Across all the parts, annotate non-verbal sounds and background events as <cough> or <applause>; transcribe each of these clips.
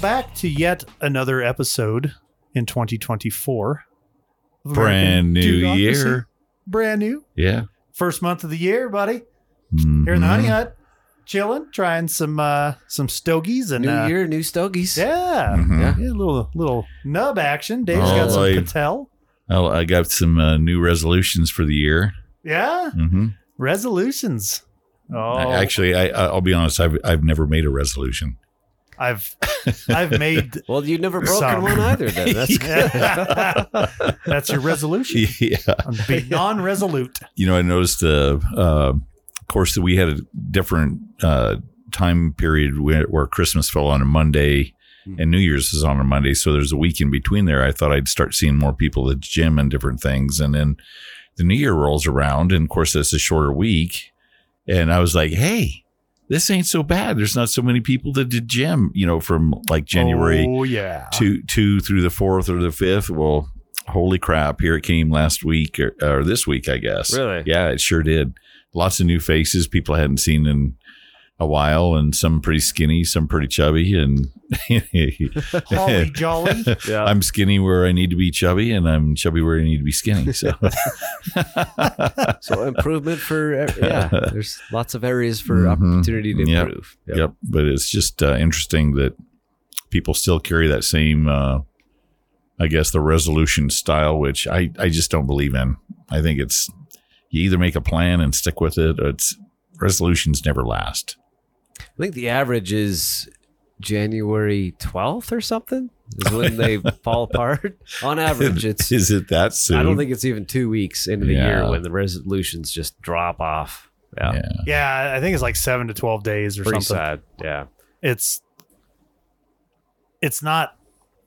welcome back to yet another episode in 2024. of Brand new Democracy. year. Brand new. Yeah. First month of the year, buddy. Here in the honey hut, chilling, trying some uh some stogies and New uh, year, new stogies. Yeah. Mhm. Yeah. Yeah, a little little nub action. Dave's Oh, got some I- Patel. Well, I got some uh, new resolutions for the year. Yeah. hmm Resolutions. Oh, Actually, I, I'll be honest. I've I've never made a resolution. I've I've made <laughs> Well, you've never broken Some. one either. Then that's <laughs> <laughs> that's your resolution. yeah. Be non-resolute. You know, I noticed. Uh, uh, of course, that we had a different uh, time period where, where Christmas fell on a Monday. And New Year's is on a Monday, so there's a week in between there. I thought I'd start seeing more people at the gym and different things, and then the New Year rolls around, and of course that's a shorter week. And I was like, "Hey, this ain't so bad. There's not so many people that did gym, you know, from like January Oh yeah. two two through the fourth or the fifth. Well, holy crap! Here it came last week or, or this week, I guess. Really? Yeah, it sure did. Lots of new faces people I hadn't seen in a while, and some pretty skinny, some pretty chubby, and <laughs> Holly <laughs> jolly. yeah. I'm skinny where I need to be chubby, and I'm chubby where I need to be skinny. So, <laughs> so improvement for yeah. There's lots of areas for Mhm. opportunity to Yep. improve. yep. But it's just uh, interesting that people still carry that same, uh, I guess, the resolution style, which I, I just don't believe in. I think it's you either make a plan and stick with it, or it's resolutions never last. I think the average is January 12th or something is when they <laughs> fall apart. On average, it's. <laughs> Is it that soon? I don't think it's even two weeks into the Yeah. year when the resolutions just drop off. Yeah, Yeah. Yeah, I think it's like seven to twelve days or pretty something. sad. Yeah, It's it's not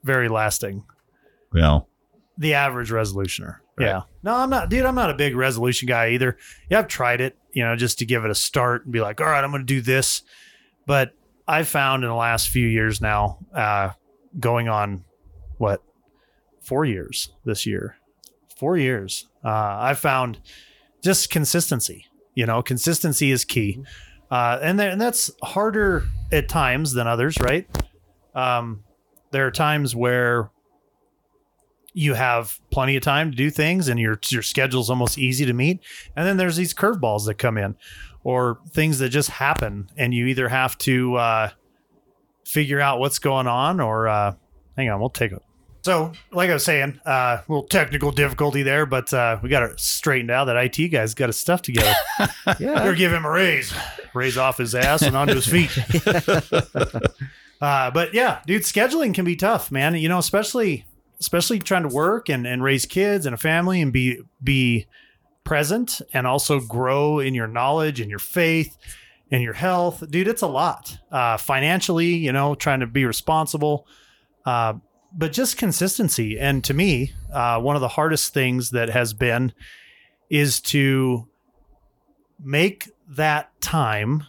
very lasting. Well, The average resolutioner. Right. Yeah. No, I'm not, dude. I'm not a big resolution guy either. Yeah, I've tried it, you know, just to give it a start and be like, all right, I'm going to do this. But I've found in the last few years now, uh, going on what four years this year, four years. Uh, I've found just consistency. You know, consistency is key, uh, and there, and that's harder at times than others, right? Um, there are times where you have plenty of time to do things, and your your schedule's almost easy to meet. And then there's these curveballs that come in, or things that just happen, and you either have to uh, figure out what's going on, or uh, hang on, we'll take it. So, like I was saying, uh, a little technical difficulty there, but uh, we got it straightened out. That IT guy's got his stuff together. <laughs> yeah. Better give him a raise, raise off his ass and onto his feet. <laughs> <laughs> uh, but yeah, dude, scheduling can be tough, man. You know, especially especially trying to work and, and raise kids and a family and be be present and also grow in your knowledge and your faith and your health, dude. It's a lot uh, financially. You know, trying to be responsible. Uh, but just consistency. And to me, uh, one of the hardest things that has been is to make that time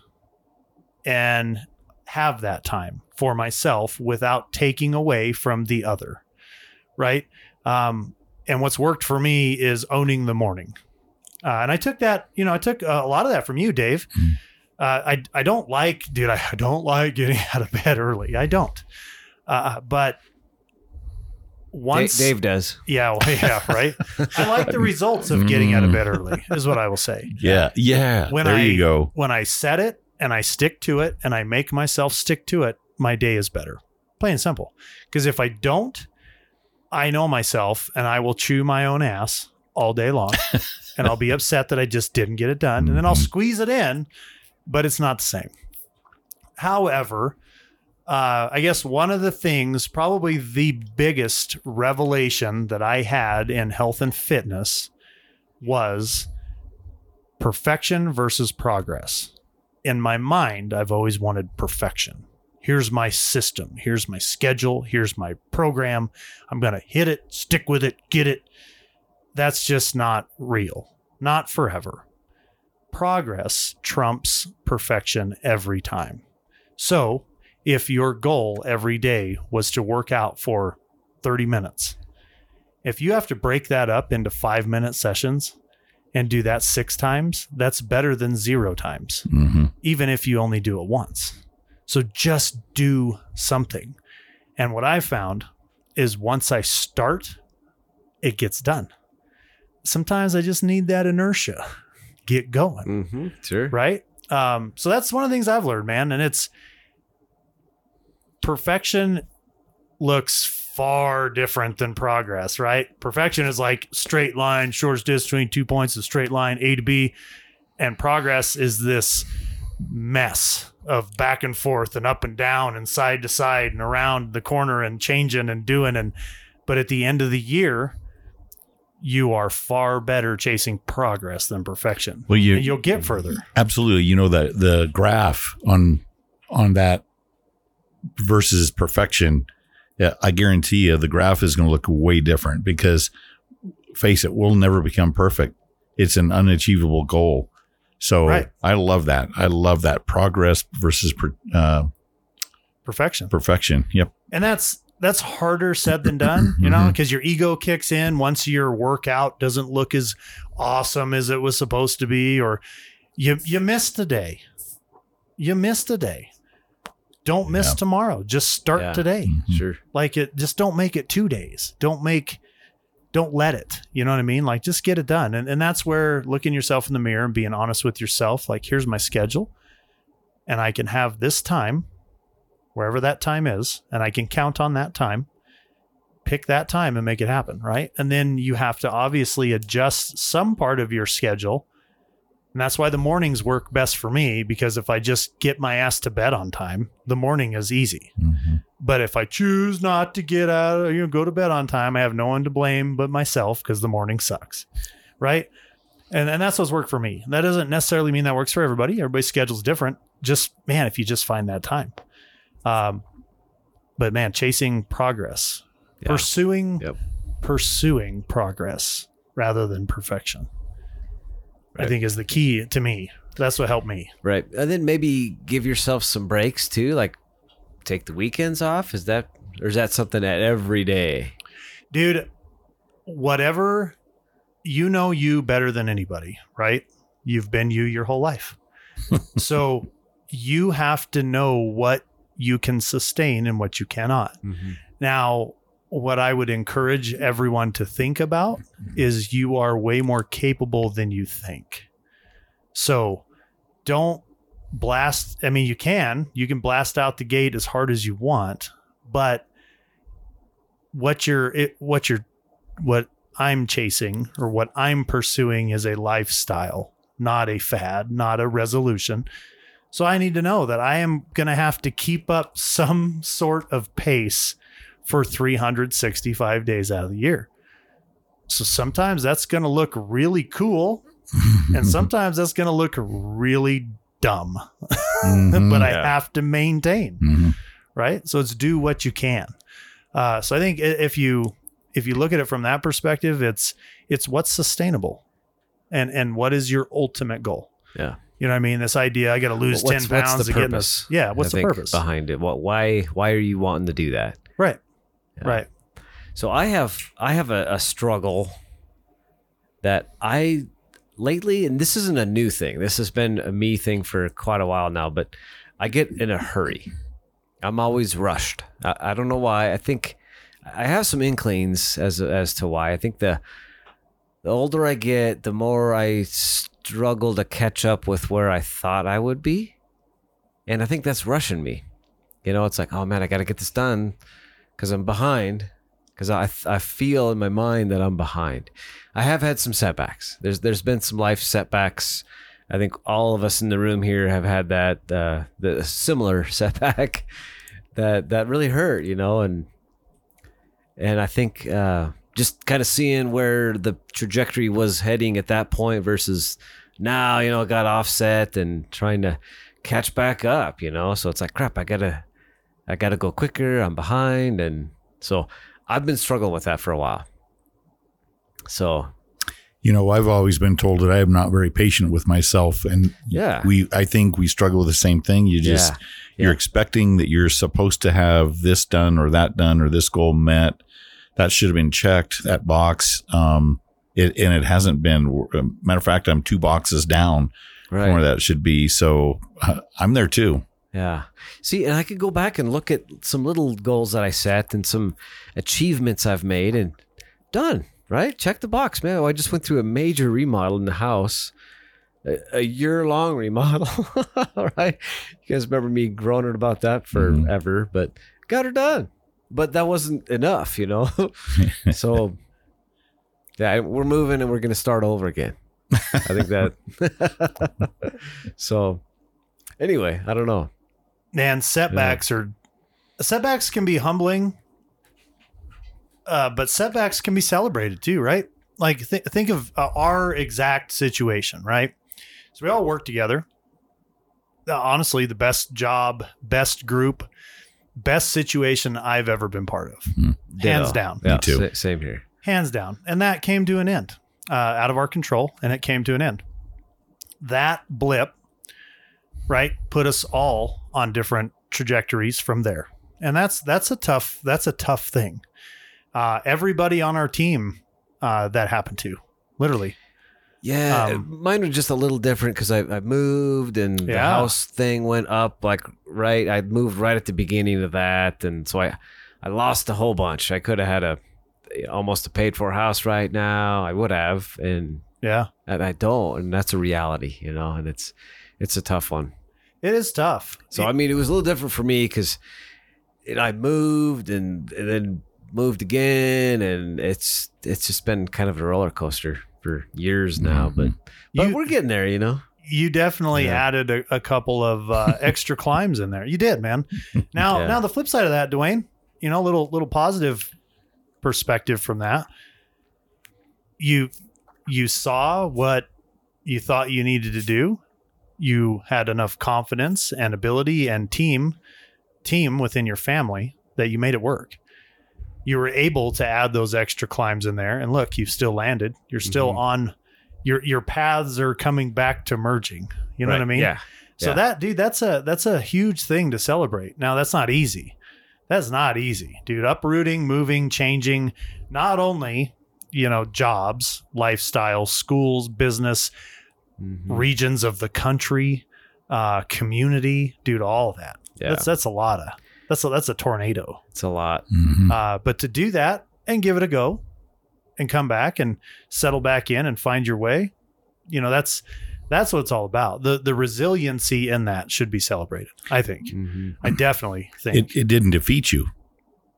and have that time for myself without taking away from the other. Right. Um, and what's worked for me is owning the morning. Uh, and I took that, you know, I took a lot of that from you, Dave. Uh, I, I don't like, dude, I don't like getting <laughs> out of bed early. I don't. Uh, but once Dave does. yeah, well, yeah, <laughs> right. I like the results of getting out of bed early, is what I will say. yeah, yeah. When there I- you go. When I set it and I stick to it and I make myself stick to it, my day is better. Plain and simple. Because if I don't, I know myself and I will chew my own ass all day long <laughs> and I'll be upset that I just didn't get it done. And then I'll Mhm. squeeze it in, but it's not the same. However, uh, I guess one of the things, probably the biggest revelation that I had in health and fitness was perfection versus progress. In my mind, I've always wanted perfection. Here's my system. Here's my schedule. Here's my program. I'm going to hit it, stick with it, get it. That's just not real, not forever. Progress trumps perfection every time. So, if your goal every day was to work out for 30 minutes, if you have to break that up into five minute sessions and do that six times, that's better than zero times, hmm even if you only do it once. So just do something. And what I found is once I start, it gets done. Sometimes I just need that inertia, get going, Mm-hmm. Sure. right? Um, so that's one of the things I've learned, man. And it's perfection looks far different than progress, right? Perfection is like straight line, shortest distance between two points, a straight line, A to B. And progress is this mess of back and forth and up and down and side to side and around the corner and changing and doing. And, but at the end of the year, you are far better chasing progress than perfection. Well, you and you'll get further. absolutely. You know that the graph on on that versus perfection. Yeah, I guarantee you, the graph is going to look way different because, face it, we'll never become perfect. It's an unachievable goal. So Right. I love that. I love that progress versus per, uh, Perfection. perfection. Yep. and that's that's harder said than done <clears throat> you know because your ego kicks in once your workout doesn't look as awesome as it was supposed to be or you you missed a day you missed a day don't miss Yeah. tomorrow just start Yeah. today Sure. like it just don't make it two days don't make don't let it. You know what i mean? Like just get it done. And, and that's where looking yourself in the mirror and being honest with yourself like here's my schedule. And i can have this time wherever that time is and i can count on that time pick that time and make it happen right? And then you have to obviously adjust some part of your schedule. And that's why the mornings work best for me because if i just get my ass to bed on time the morning is easy. Mhm. But if I choose not to get out, you know, go to bed on time, I have no one to blame but myself because the morning sucks, right? And and that's what's worked for me. That doesn't necessarily mean that works for everybody. Everybody's schedule's different. Just man, if you just find that time. Um, but man, chasing progress, Yeah. pursuing, Yep. pursuing progress rather than perfection. I think is the key to me. That's what helped me. Right. And then maybe give yourself some breaks too, like take the weekends off. Is that or is that something that every day? dude whatever you know you better than anybody right? You've been you your whole life. <laughs> So you have to know what you can sustain and what you cannot. Mm-hmm. Now what i would encourage everyone to think about mm-hmm. is you are way more capable than you think. So don't blast i mean you can you can blast out the gate as hard as you want but what you're it, what you're what I'm chasing or what I'm pursuing is a lifestyle, not a fad, not a resolution. So I need to know that I am going to have to keep up some sort of pace for 365 days out of the year. So sometimes that's going to look really cool and <laughs> sometimes that's going to look really dumb, Mhm. <laughs> but I Yeah. have to maintain Mhm. right? So it's do what you can. Uh, so I think if you if you look at it from that perspective, it's it's what's sustainable, and and what is your ultimate goal. Yeah. You know what I mean? This idea I got to lose What's- ten what's pounds the to get this. Yeah, what's I the purpose? behind it? What why why are you wanting to do that? Right, Yeah. right. So I have I have a, a struggle that I lately, and this isn't a new thing. This has been a me thing for quite a while now. But I get in a hurry. I'm always rushed. I, I don't know why. I think I have some inklings as as to why. I think the the older I get, the more I struggle to catch up with where I thought I would be, and I think that's rushing me. You know, it's like, oh man, I got to get this done because I'm behind. Because I, I feel in my mind that I'm behind. I have had some setbacks. There's there's been some life setbacks. I think all of us in the room here have had that uh, the similar <laughs> setback that that really hurt, you know, and and I think uh, just kind of seeing where the trajectory was heading at that point versus now, you know, it got offset and trying to catch back up, you know. So it's like crap. I gotta I gotta go quicker. I'm behind, and so I've been struggling with that for a while. So You know, I've always been told that I am not very patient with myself, and Yeah. we I think we struggle with the same thing. You just Yeah. you're Yeah. expecting that you're supposed to have this done or that done or this goal met. That should have been checked. That box, um, it and it hasn't been. Matter of fact, I'm two boxes down from where that should be. So uh, I'm there too. Yeah. See, and I could go back and look at some little goals that I set and some achievements I've made and done, right? Check the box, man. Oh, I just went through a major remodel in the house, a, a year long remodel, <laughs> right? You guys remember me groaning about that mm-hmm. forever, but got her done. But that wasn't enough, you know? <laughs> so, yeah, we're moving and we're going to start over again. I think that. <laughs> so, anyway, I don't know. Man, setbacks are setbacks can be humbling, uh, but setbacks can be celebrated too, right? Like th- think of uh, our exact situation, right? So we all work together. Uh, honestly, the best job, best group, best situation I've ever been part of, hands Ditto. down, Yeah, too. sa- same here. hands down. And that came to an end, uh, out of our control, and it came to an end. That blip, right, put us all on different trajectories from there, and that's that's a tough that's a tough thing. Uh, everybody on our team uh, that happened to, literally. Yeah, Um, mine was just a little different because I, I moved and the house thing went up like right. I moved right at the beginning of that, and so I I lost a whole bunch. I could have had a almost a paid for house right now. I would have, and Yeah, and I don't, and that's a reality, you know. And it's it's a tough one. It is tough. So I mean, it was a little different for me because I moved and, and then moved again, and it's it's just been kind of a roller coaster for years now. But but You- we're getting there, you know. you definitely Yeah. added a, a couple of uh, <laughs> extra climbs in there. You did, man. Now, Yeah. now the flip side of that, Dwayne, you know, little little positive perspective from that. You you saw what you thought you needed to do. You had enough confidence and ability and team team within your family that you made it work. You were able to add those extra climbs in there, and look, you've still landed. You're still Mhm. on your your paths are coming back to merging. You know Right. what I mean? Yeah. So Yeah. that dude, that's a that's a huge thing to celebrate. Now that's not easy. That's not easy, dude. Uprooting, moving, changing, not only you know jobs, lifestyle, schools, business, Mhm. regions of the country, uh, community, dude. All of that. Yeah. That's that's a lot of that's a, that's a tornado. It's a lot. Mhm. Uh, but to do that and give it a go, and come back and settle back in and find your way, you know that's that's what it's all about. The the resiliency in that should be celebrated. I think. Mhm. I definitely think. It, it didn't defeat you.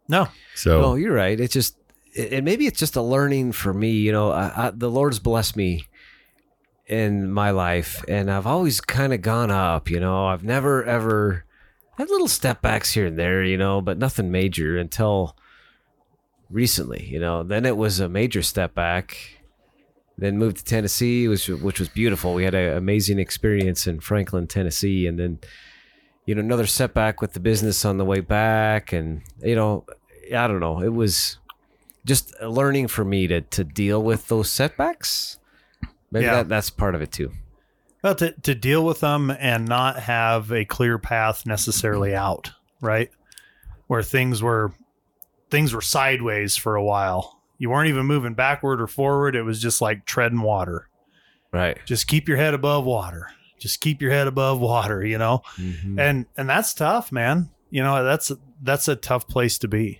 no, So Oh, you're right. It's just, and maybe it's just a learning for me. You know, I, I, the Lord's blessed me in my life, and I've always kind of gone up. You know, I've never ever had little step backs here and there. You know, but nothing major until recently. You know, then it was a major step back. Then moved to Tennessee, which which was beautiful. We had an amazing experience in Franklin, Tennessee, and then you know another setback with the business on the way back, and you know I don't know. It was just learning for me to to deal with those setbacks. Maybe Yeah. that, that's part of it too. well, to to deal with them and not have a clear path necessarily out, right? Where things were things were sideways for a while. You weren't even moving backward or forward. It was just like treading water. Right. Just keep your head above water. Just keep your head above water. You know. Mm-hmm. and and that's tough man you know that's that's a tough place to be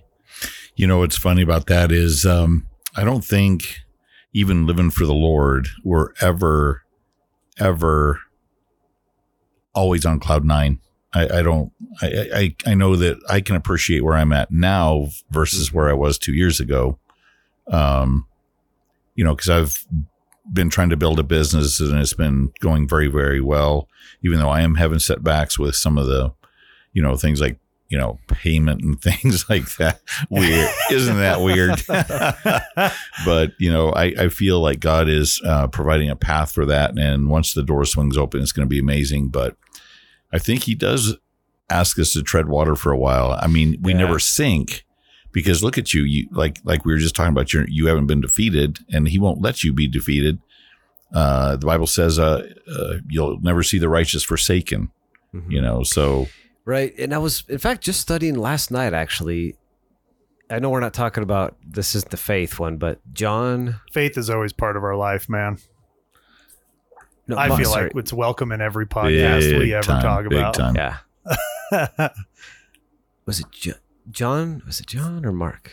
you know what's funny about that is um, I don't think even living for the Lord we're ever ever always on cloud nine. I, I don't I, I I know that I can appreciate where I'm at now versus where I was two years ago. Um, you know, because I've been trying to build a business and it's been going very, very well, even though I am having setbacks with some of the, you know, things like, you know, payment and <laughs> things like that. Weird. Isn't that weird? <laughs> but, you know, I, I feel like God is uh, providing a path for that. And once the door swings open, it's going to be amazing. But I think He does ask us to tread water for a while. I mean, we Yeah. never sink because look at you, you like like we were just talking about you you haven't been defeated and he won't let you be defeated. Uh, the Bible says uh, uh, you'll never see the righteous forsaken, Mm-hmm. you know. So Right. And I was, in fact, just studying last night, actually. I know we're not talking about this isn't the faith one, but John. faith is always part of our life man No, i feel sorry. like it's welcome in every podcast we ever time, talk big about time. Yeah. <laughs> Was it Jo- John? Was it John or Mark?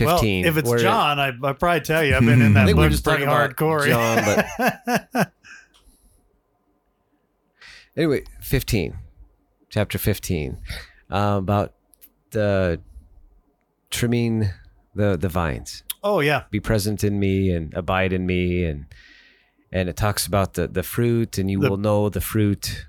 well, Fifteen. if it's where- John, I I probably tell you I've been in <laughs> I that think we're book just pretty talking about hardcore. John, but <laughs> Anyway, fifteen, chapter fifteen, uh, about the trimming the the vines. oh yeah, Be present in me and abide in me, and and it talks about the the fruit, and you The- will know the fruit.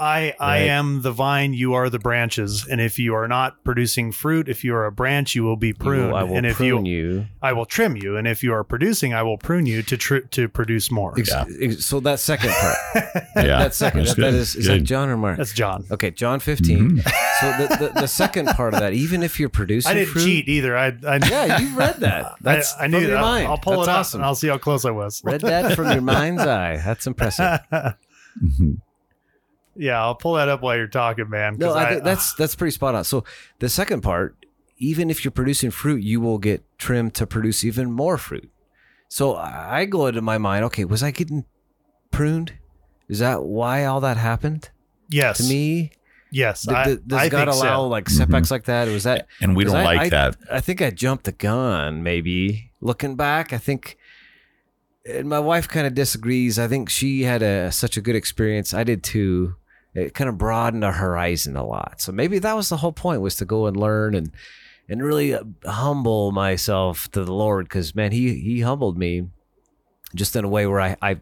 I I Right. am the vine, you are the branches, and if you are not producing fruit, if you are a branch, you will be pruned, will- I will and if prune you, you. I will trim you, and if you are producing, I will prune you to tr- to produce more. Ex- Yeah. ex- So that second part, <laughs> Yeah. that second, That's that, that good. is, is that John or Mark? That's John. Okay, John 15. Mhm. So the, the, the second part of that, even if you're producing I didn't fruit, cheat either. I, I Yeah, you read that. <laughs> That's I, I knew from that. your I'll- mind. I'll, pull That's it up and I'll see how close I was. read that from your mind's eye. That's impressive. Mhm. <laughs> yeah, I'll pull that up while you're talking, man. No, I, think that's that's pretty spot on. So the second part, even if you're producing fruit, you will get trimmed to produce even more fruit. So I go into my mind, okay, was I getting pruned? Is that why all that happened yes to me? Yes, Did- I, does I God think so. allow like setbacks like that? Was that And we don't I- like I- that. I think I jumped the gun, maybe. Looking back, I think and my wife kind of disagrees. I think she had a such a good experience. I did too. It kind of broadened our horizon a lot. So maybe that was the whole point was to go and learn and and really uh, humble myself to the Lord cuz man, he he humbled me just in a way where I I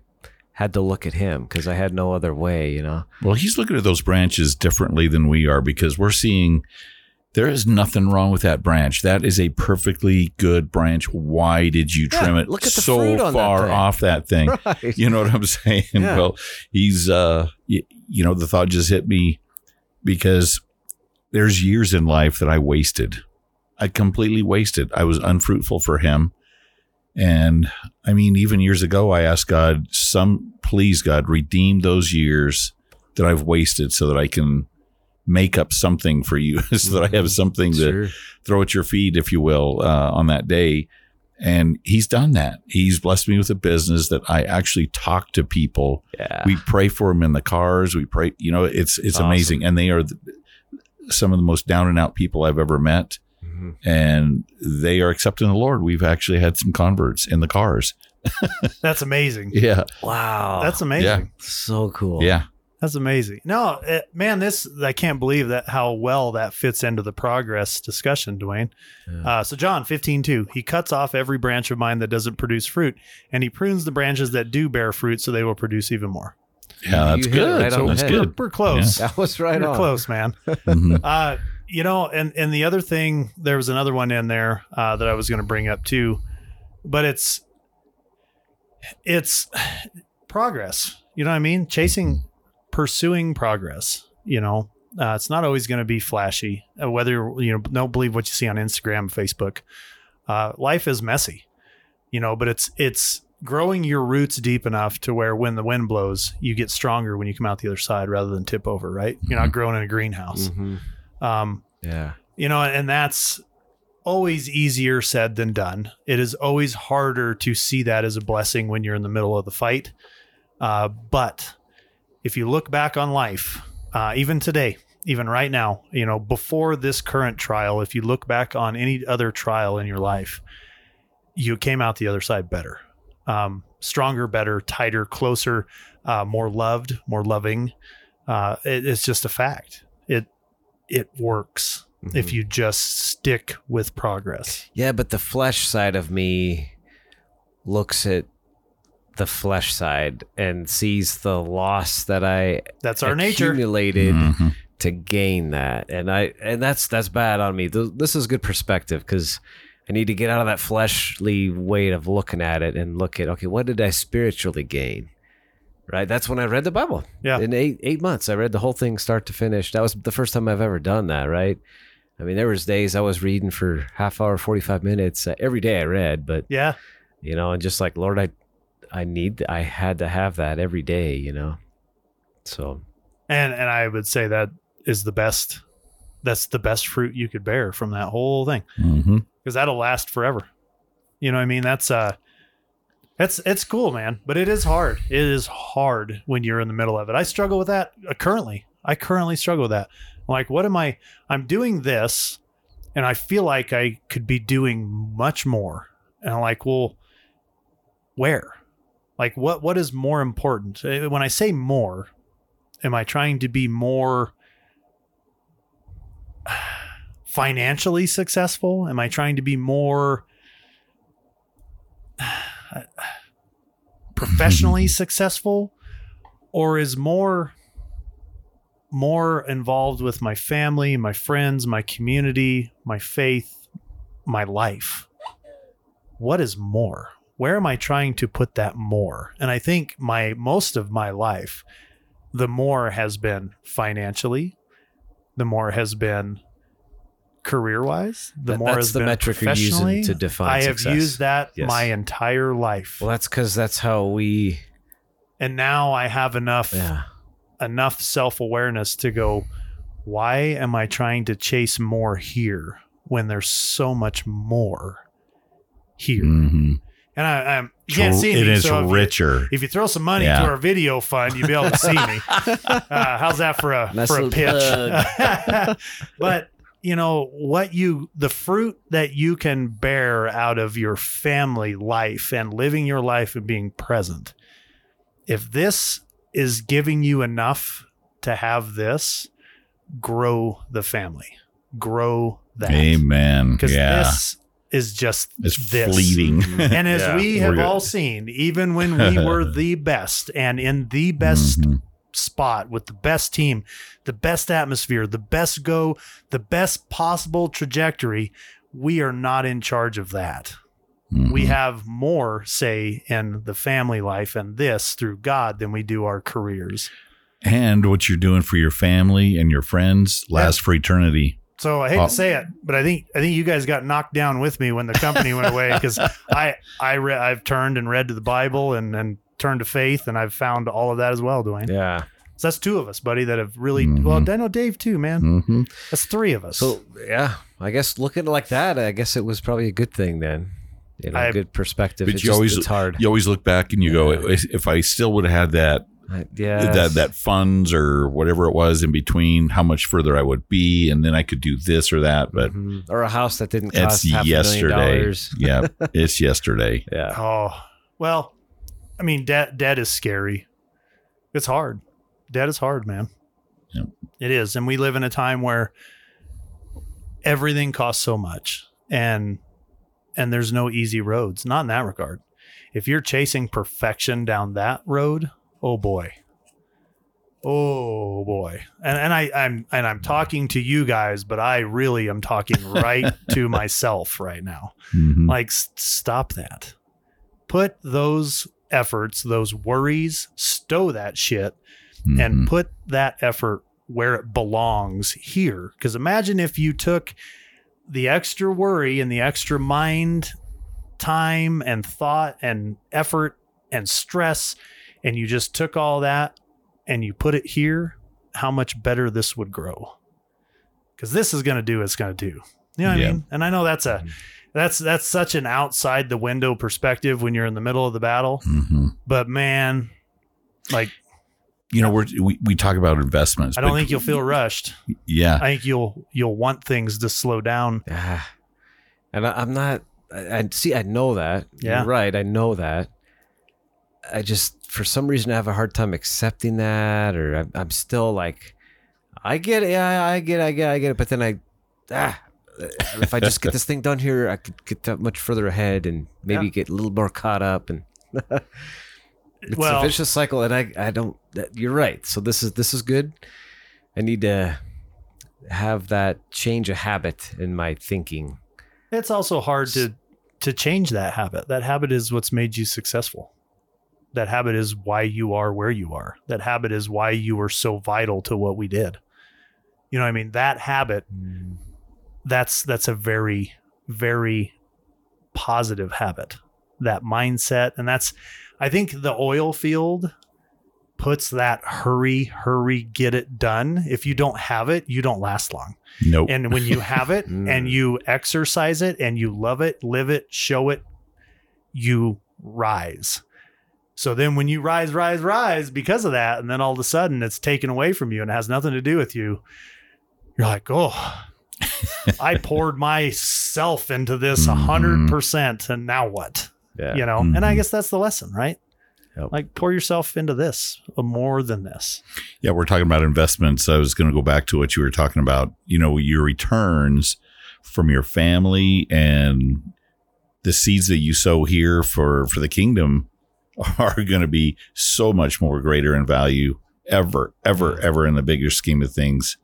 had to look at him because I had no other way, you know. Well, he's looking at those branches differently than we are because we're seeing there is nothing wrong with that branch. That is a perfectly good branch. Why did you Yeah, trim it look at the so on that far off that thing? Right. You know what I'm <laughs> saying? Yeah. Well, he's uh y- you know the thought just hit me because there's years in life that I wasted. I completely wasted. I was unfruitful for him. And I mean even years ago I asked God, some please God redeem those years that I've wasted so that I can make up something for you <laughs> so that I have something to Sure. throw at your feet, if you will, uh, on that day. And he's done that. He's blessed me with a business that I actually talk to people. Yeah. We pray for them in the cars. We pray, you know, it's it's Awesome. amazing, and they are the, some of the most down and out people I've ever met, Mhm. and they are accepting the Lord. We've actually had some converts in the cars. <laughs> That's amazing. Yeah, Wow. That's amazing. so cool. Yeah, That's amazing. No, it, man, this I can't believe that how well that fits into the progress discussion, Dwayne. Yeah. Uh, so John 15, 2, he cuts off every branch of mine that doesn't produce fruit, and he prunes the branches that do bear fruit so they will produce even more. yeah. That's You hit it good. right so that's head. We're, good. we're close. <laughs> That was right we're on. close, man. <laughs> Mhm. Uh, you know, and and the other thing, there was another one in there uh, that I was going to bring up too, but it's it's <sighs> progress. You know what I mean? Chasing, pursuing progress. You know, uh, it's not always going to be flashy. Uh, whether you know, don't believe what you see on Instagram, Facebook. Uh, life is messy, you know, but it's it's growing your roots deep enough to where when the wind blows, you get stronger when you come out the other side rather than tip over. Right? You're not growing in a greenhouse. Mhm. Um, Yeah. you know, and that's always easier said than done. It is always harder to see that as a blessing when you're in the middle of the fight. Uh, but if you look back on life, uh, even today, even right now, you know, before this current trial, if you look back on any other trial in your life, you came out the other side better, um, stronger, better, tighter, closer, uh, more loved, more loving. Uh, it, it's just a fact. It it works if you just stick with progress. Yeah, but the flesh side of me looks at the flesh side and sees the loss that I That's our nature. accumulated Mhm. to gain that, and I and that's that's bad on me. This is good perspective because I need to get out of that fleshly way of looking at it and look at okay, what did I spiritually gain? Right, that's when I read the Bible. Yeah. in eight eight months, I read the whole thing start to finish. That was the first time I've ever done that. Right. I mean, there was days I was reading for half hour, forty five minutes uh, every day. I read, but Yeah. you know, and just like Lord, I, I need, I had to have that every day. You know, so And and I would say that is the best that's the best fruit you could bear from that whole thing Mhm. because that'll last forever. You know what I mean? That's uh it's it's cool, man, but it is hard. It is hard when you're in the middle of it. I struggle with that uh, currently. I currently struggle with that. I'm like, what am I? I'm doing this, and I feel like I could be doing much more. And I'm like, well, where? Like, what? What is more important? Uh, When I say more, am I trying to be more <sighs> financially successful? Am I trying to be more <sighs> professionally <laughs> successful? Or is more more involved with my family, my friends, my community, my faith, my life? What is more? Where am I trying to put that more? And I think my most of my life, the more has been financially, the more has been career wise, the That- more that's has the been metric you're using professionally. to define I have success. used that Yes. my entire life. Well, that's because that's how we. and now I have enough Yeah. enough self-awareness to go why am I trying to chase more here when there's so much more here? hmm And I, I'm you can't see It me, is so if you- richer. If you throw some money Yeah. to our video fund, you'll be able to see me. <laughs> Uh, how's that for a Nice for a pitch? <laughs> but you know what you the fruit that you can bear out of your family life and living your life and being present. If this is giving you enough to have this, grow the family, grow that. Amen. Because Yeah. this is just it's this. fleeting. And as Yeah. we have all seen, even when we were <laughs> the best and in the best Mhm. spot with the best team, the best atmosphere, the best go, the best possible trajectory, we are not in charge of that. We Mhm. have more say in the family life and this through God than we do our careers. and what you're doing for your family and your friends lasts for eternity. So I hate Well- to say it, but I think I think you guys got knocked down with me when the company went away because <laughs> I I re- I've turned and read to the Bible and and turned to faith and I've found all of that as well, Dwayne. Yeah. So that's two of us, buddy, that have really Mhm. well. I know Dave too, man. hmm That's three of us. So yeah, I guess looking like that, I guess it was probably a good thing then. You know, I- good perspective. But It's you just- always- it's hard. You always look back and you go, Yeah. if if I still would have had that I- yeah. that that funds or whatever it was in between, how much further I would be, and then I could do this or that. But Mhm. or a house that didn't cost it's half yesterday. dollars. <laughs> yeah, it's yesterday. Yeah. oh well, I mean, debt debt is scary. It's hard. Debt is hard, man. Yep. It is, and we live in a time where everything costs so much, and and there's no easy roads. Not in that regard. If you're chasing perfection down that road, oh boy. Oh boy. And and I, I'm and I'm talking to you guys, but I really am talking <laughs> right to myself right now. Mhm. Like, s- stop that. Put those efforts, those worries, stow that shit, and Mhm. put that effort where it belongs here. Because imagine if you took the extra worry and the extra mind, time, and thought, and effort, and stress, and you just took all that and you put it here, how much better this would grow. Because this is going to do what it's going to do. You know what Yeah. I mean? And I know that's a that's that's such an outside the window perspective when you're in the middle of the battle. Mhm. But man, like You know, we're, we we talk about investments. I don't think you'll feel rushed. Yeah, I think you'll you'll want things to slow down. Yeah. And I, I'm not. I, I see. I know that. Yeah. You're right. I know that. I just, for some reason, I have a hard time accepting that, or I'm, I'm still like, I get it. Yeah, I get it. I get it. I get it. But then I, ah, if I just get this thing done here, I could get that much further ahead and maybe Yeah. get a little more caught up. And <laughs> it's Well- a vicious cycle. And I, I don't. That, you're right. So this is this is good. I need to have that change a habit in my thinking. It's also hard to to change that habit. That habit is what's made you successful. That habit is why you are where you are. That habit is why you were so vital to what we did. You know what I mean? That habit that's that's a very very positive habit. That mindset and that's I think the oil field puts that hurry hurry get it done. If you don't have it, you don't last long. nope. And when you have it <laughs> Mm. and you exercise it and you love it, live it, show it, you rise. So then when you rise, rise, rise because of that, and then all of a sudden it's taken away from you and it has nothing to do with you, you're like, oh, I <laughs> poured myself into this a hundred percent, and now what? Yeah. You know, and I Mhm. guess that's the lesson, right? Yep. Like pour yourself into this uh, more than this. Yeah, we're talking about investments. I was going to go back to what you were talking about. You know, your returns from your family and the seeds that you sow here for for the kingdom <laughs> are going to be so much more greater in value ever, ever, ever in the bigger scheme of things.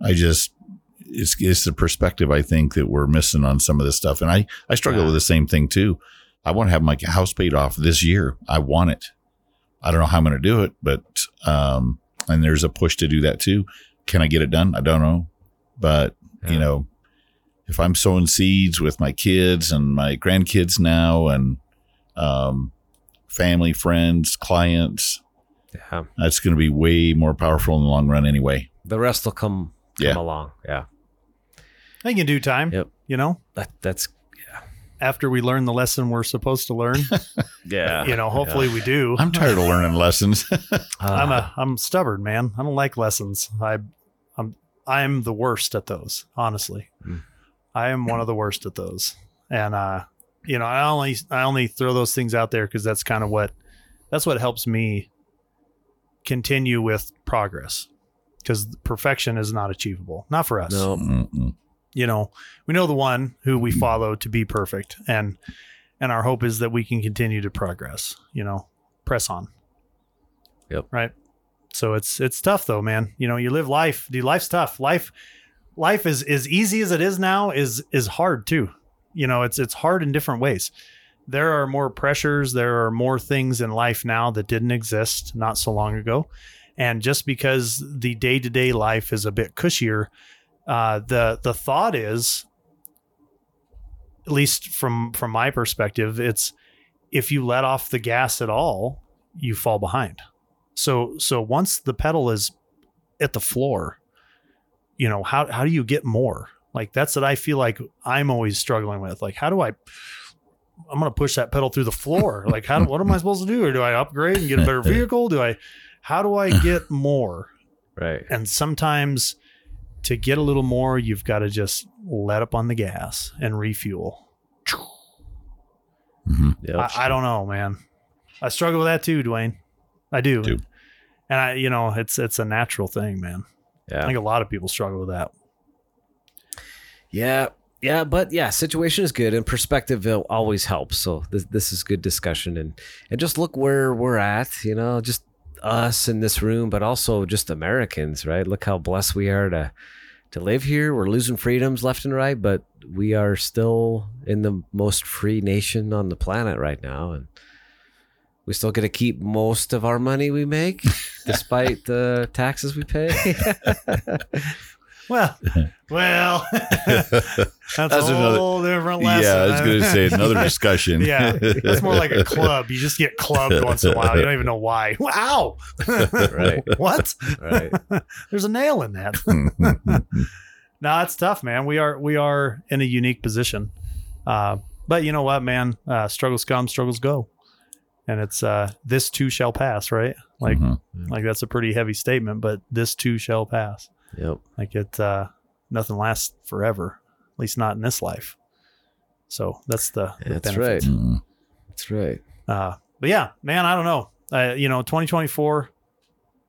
I just it's it's the perspective I think that we're missing on some of this stuff, and I I struggle Yeah. with the same thing too. I want to have my house paid off this year. I want it. I don't know how I'm going to do it, but um, and there's a push to do that too. Can I get it done? I don't know, but you know, if I'm sowing seeds with my kids and my grandkids now, and um, family, friends, clients, Yeah. that's going to be way more powerful in the long run anyway. The rest will come come Yeah. along. Yeah. I think in due time, Yep. you know, That that's yeah. after we learn the lesson we're supposed to learn, <laughs> yeah. you know, hopefully we do. I'm tired of learning lessons. <laughs> I'm a I'm stubborn, man. I don't like lessons. I I'm I'm the worst at those, honestly. Mm. I am one of the worst at those. And uh you know, I only I only throw those things out there cuz that's kind of what that's what helps me continue with progress. Cuz perfection is not achievable. Not for us. no. Mm-mm. You know, we know the one who we follow to be perfect and and our hope is that we can continue to progress, you know, press on. Yep. Right. So it's it's tough though, man. You know, you live life. Dude, life's tough. Life life is as easy as it is now is is hard too. You know, it's it's hard in different ways. There are more pressures, there are more things in life now that didn't exist not so long ago. And just because the day-to-day life is a bit cushier, uh, the the thought is at least from from my perspective it's if you let off the gas at all you fall behind so so once the pedal is at the floor you know how how do you get more like that's what i feel like i'm always struggling with like how do i i'm going to push that pedal through the floor <laughs> like how do, what am i supposed to do or do i upgrade and get a better <laughs> vehicle do i how do i get more <laughs> Right. and sometimes to get a little more, you've got to just let up on the gas and refuel. Mhm. Yep. I, I don't know, man. I struggle with that too, Dwayne. I do. Do. And I, you know, it's it's a natural thing, man. Yeah. I think a lot of people struggle with that. Yeah. Yeah, but yeah, situation is good and perspective always helps. So this this is good discussion and and just look where we're at, you know, just us in this room, but also just Americans, right? Look how blessed we are to to live here. We're losing freedoms left and right, but we are still in the most free nation on the planet right now and we still get to keep most of our money we make <laughs> despite the taxes we pay. <laughs> Well, <laughs> well, <laughs> that's, That's a another- whole different lesson. yeah, I was going to say <laughs> another discussion. yeah, that's more like a club. You just get clubbed once in a while. You don't even know why. Wow. Right. what? right. There's a nail in that. no, it's tough, man. We are we are in a unique position. Uh, but you know what, man? Uh, struggles come, struggles go, and it's uh, this too shall pass, right? Like Mhm. like that's a pretty heavy statement, but this too shall pass. Yep. Like it, uh, nothing lasts forever, at least not in this life. So that's the, the That's benefit. right. Mm. That's right. Uh, but yeah, man, I don't know. Uh, you know, 2024,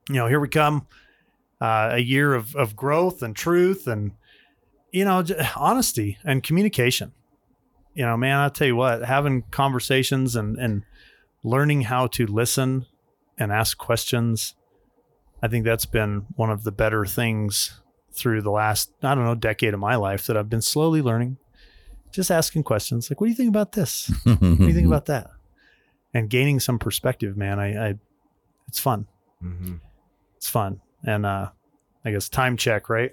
you know, here we come. Uh, a year of, of growth and truth and, you know, j- honesty and communication. You know, man, I'll tell you what, having conversations and, and learning how to listen and ask questions, I think that's been one of the better things through the last, I don't know, decade of my life that I've been slowly learning. Just asking questions like, what do you think about this? <laughs> What do you think about that? And gaining some perspective, man. I, I it's fun. Mm-hmm. It's fun. And uh I guess time check, right?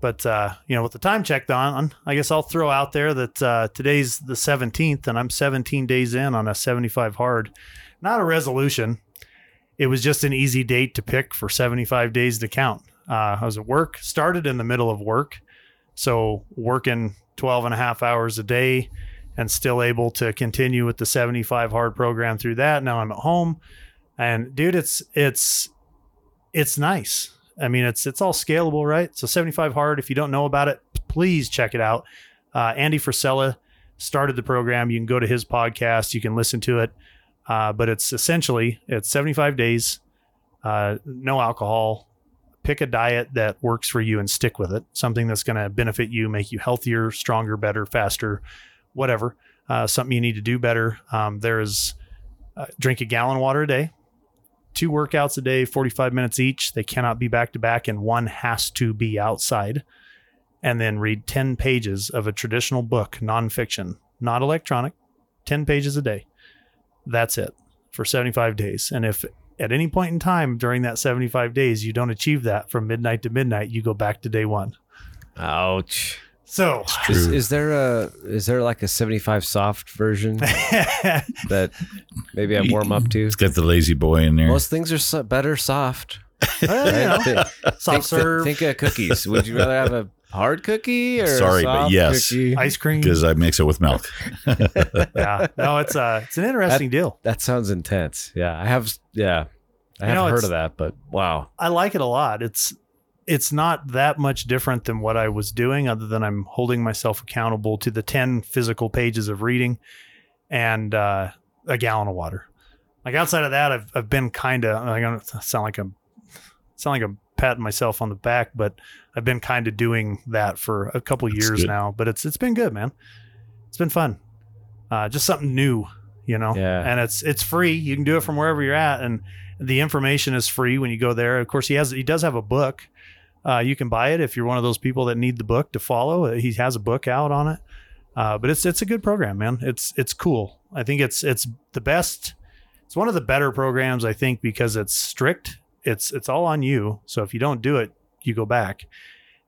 But uh, you know, with the time check on, I guess I'll throw out there that uh today's the 17th and I'm 17 days in on a 75 hard. Not a resolution. It was just an easy date to pick for 75 days to count. Uh, I was at work, started in the middle of work. So working 12 and a half hours a day, and still able to continue with the 75 hard program through that. Now I'm at home and dude, it's, it's, it's nice. I mean, it's, it's all scalable, right? So 75 hard, if you don't know about it, please check it out. Uh, Andy Frisella started the program. You can go to his podcast, you can listen to it. Uh, but it's essentially, it's 75 days, uh, no alcohol, pick a diet that works for you and stick with it. Something that's going to benefit you, make you healthier, stronger, better, faster, whatever. Uh, something you need to do better. Um, there's uh, drink a gallon water a day, two workouts a day, 45 minutes each. They cannot be back to back, and one has to be outside. And then read 10 pages of a traditional book, nonfiction, not electronic, 10 pages a day. That's it for 75 days. And if at any point in time during that 75 days you don't achieve that from midnight to midnight, you go back to day one. Ouch. So, Is, is there a is there like a 75 soft version <laughs> that maybe I warm up to? It's got the lazy boy in there. Most things are so, better soft. well, you know, Think- soft think, serve, Think of cookies. Would you rather have a hard cookie or a Sorry, but soft yes. cookie? ice cream. because I mix it with milk. <laughs> yeah, no, it's uh, it's an interesting deal. That sounds intense. Yeah, I have. Yeah, I You have know, heard of that, but wow. I like it a lot. It's it's not that much different than what I was doing, other than I'm holding myself accountable to the ten physical pages of reading and uh, a gallon of water. Like outside of that, I've I've been kind of I don't sound like I'm sound like I'm patting myself on the back, but I've been kind of doing that for a couple That's years good. now. But it's it's been good, man. It's been fun. Uh, just something new, you know. Yeah. And it's it's free. You can do it from wherever you're at, and the information is free when you go there. Of course, he has he does have a book. Uh, you can buy it if you're one of those people that need the book to follow. He has a book out on it. Uh, but it's it's a good program, man. It's it's cool. I think it's it's the best. It's one of the better programs I think because it's strict. It's it's all on you. So if you don't do it, you go back,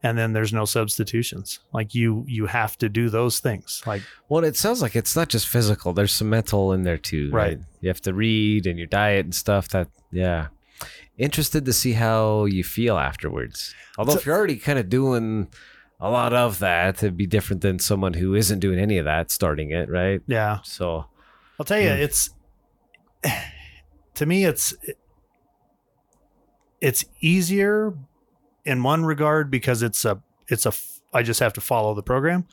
and then there's no substitutions. Like you you have to do those things. Like Well, it sounds like it's not just physical. There's some mental in there too, right? Right. You have to read and your diet and stuff. That yeah. Interested to see how you feel afterwards. Although So- if you're already kind of doing a lot of that, it'd be different than someone who isn't doing any of that starting it, right? yeah, So I'll tell you, Mm. it's <sighs> to me, it's it's easier in one regard because it's a it's a I just have to follow the program,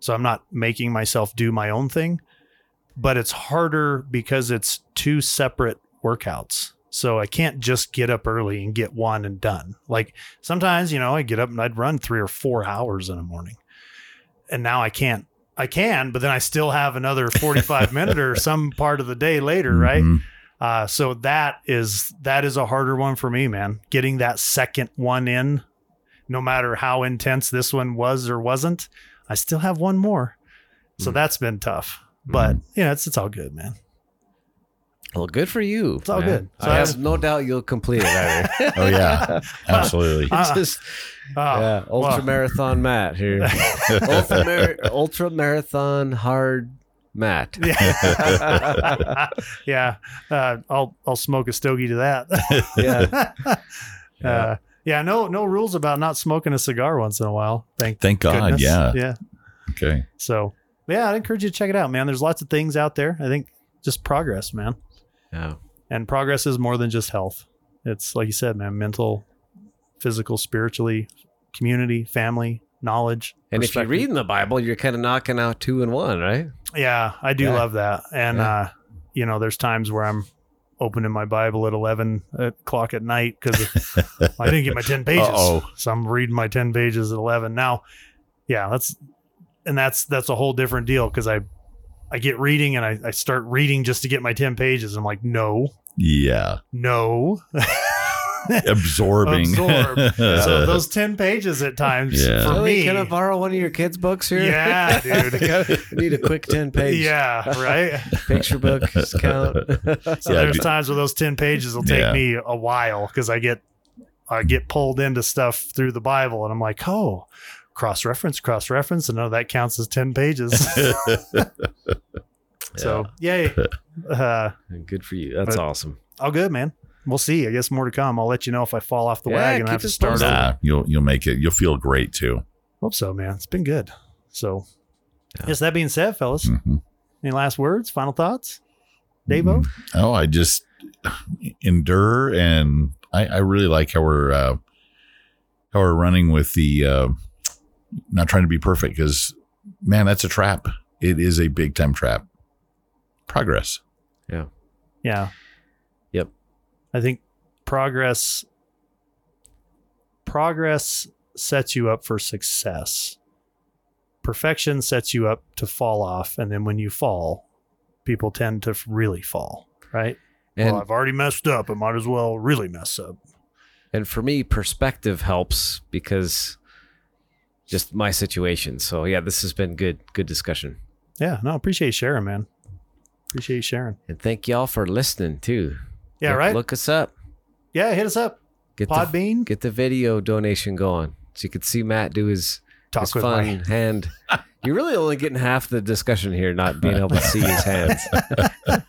so I'm not making myself do my own thing. But it's harder because it's two separate workouts. So I can't just get up early and get one and done. Like sometimes, you know, I get up and I'd run three or four hours in a morning. And now I can't. I can, but then I still have another 45 minute or <laughs> some part of the day later, right? Mhm. Uh, so that is that is a harder one for me, man. Getting that second one in, no matter how intense this one was or wasn't, I still have one more. So Mm. that's been tough. But yeah, it's it's all good, man. well, good for you. It's all man. good. So I I- have no doubt you'll complete it. Either. <laughs> <laughs> Oh yeah, absolutely. <laughs> Uh, Just Oh, yeah, ultra well. marathon Matt here. ultra, mar- ultra marathon hard Matt. yeah, <laughs> yeah. Uh, I'll I'll smoke a stogie to that. <laughs> Yeah. <laughs> Uh, yeah. No no rules about not smoking a cigar once in a while. Thank Thank God. goodness. Yeah. Yeah. Okay. So yeah, I'd encourage you to check it out, man. There's lots of things out there. I think just progress, man. Yeah. And progress is more than just health. It's like you said, man, mental, physical, spiritually, community, family, knowledge. And if you perspective. read in the Bible, you're kind of knocking out two and one, right? Yeah, I do Yeah. love that. And Yeah. uh, you know, there's times where I'm opening my Bible at eleven o'clock at night because <laughs> I didn't get my ten pages. Uh-oh. So I'm reading my ten pages at eleven. Now, yeah, that's and that's that's a whole different deal because I I get reading and I, I start reading just to get my ten pages. I'm like, no, Yeah. no. <laughs> <laughs> Absorbing. Absorb. <laughs> so those ten pages at times Yeah. for Really? me. Can I borrow one of your kids' books here? Yeah, <laughs> dude. I need a quick 10 page yeah, right. picture book count. So Yeah, there's dude. times where those 10 pages will take Yeah. me a while because I get I get pulled into stuff through the Bible and I'm like, oh, cross reference, cross reference, and none of that counts as 10 pages. so yay. Uh, Good for you. That's But- awesome. all good, man. We'll see. I guess more to come. I'll let you know if I fall off the Yeah, wagon and keep have to start posted. over. nah, you'll you'll make it. You'll feel great too. Hope so, man. It's been good. So Yes, that being said, fellas, Mhm. any last words, final thoughts? Davo? Oh, I just endure, and I, I really like how we're uh, how we're running with the uh, not trying to be perfect because man, that's a trap. It is a big time trap. Progress. Yeah. Yep. I think progress progress sets you up for success. Perfection sets you up to fall off and then when you fall, people tend to really fall, right? And well, I've already messed up. I might as well really mess up. and for me, perspective helps because just my situation. So yeah, this has been good good discussion. Yeah, no, appreciate you sharing, man. Appreciate you sharing. And thank y'all for listening too. Yeah, Look- right? Look us up. Yeah, hit us up. Get the Podbean. get the video donation going so you could see Matt do his Talk his fun hand. <laughs> You're really only getting half the discussion here, not being able to see his hands. <laughs> and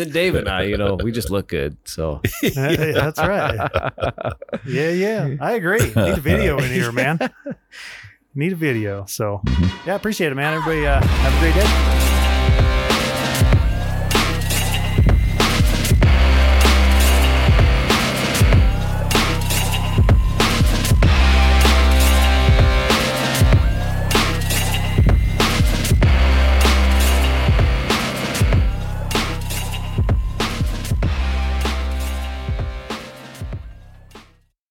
then Dave and I, you know, we just look good. So Yeah, that's right. Yeah, yeah. I agree. Need a video in here, man. <laughs> Need a video. So, yeah, appreciate it, man. Everybody, uh, have a great day.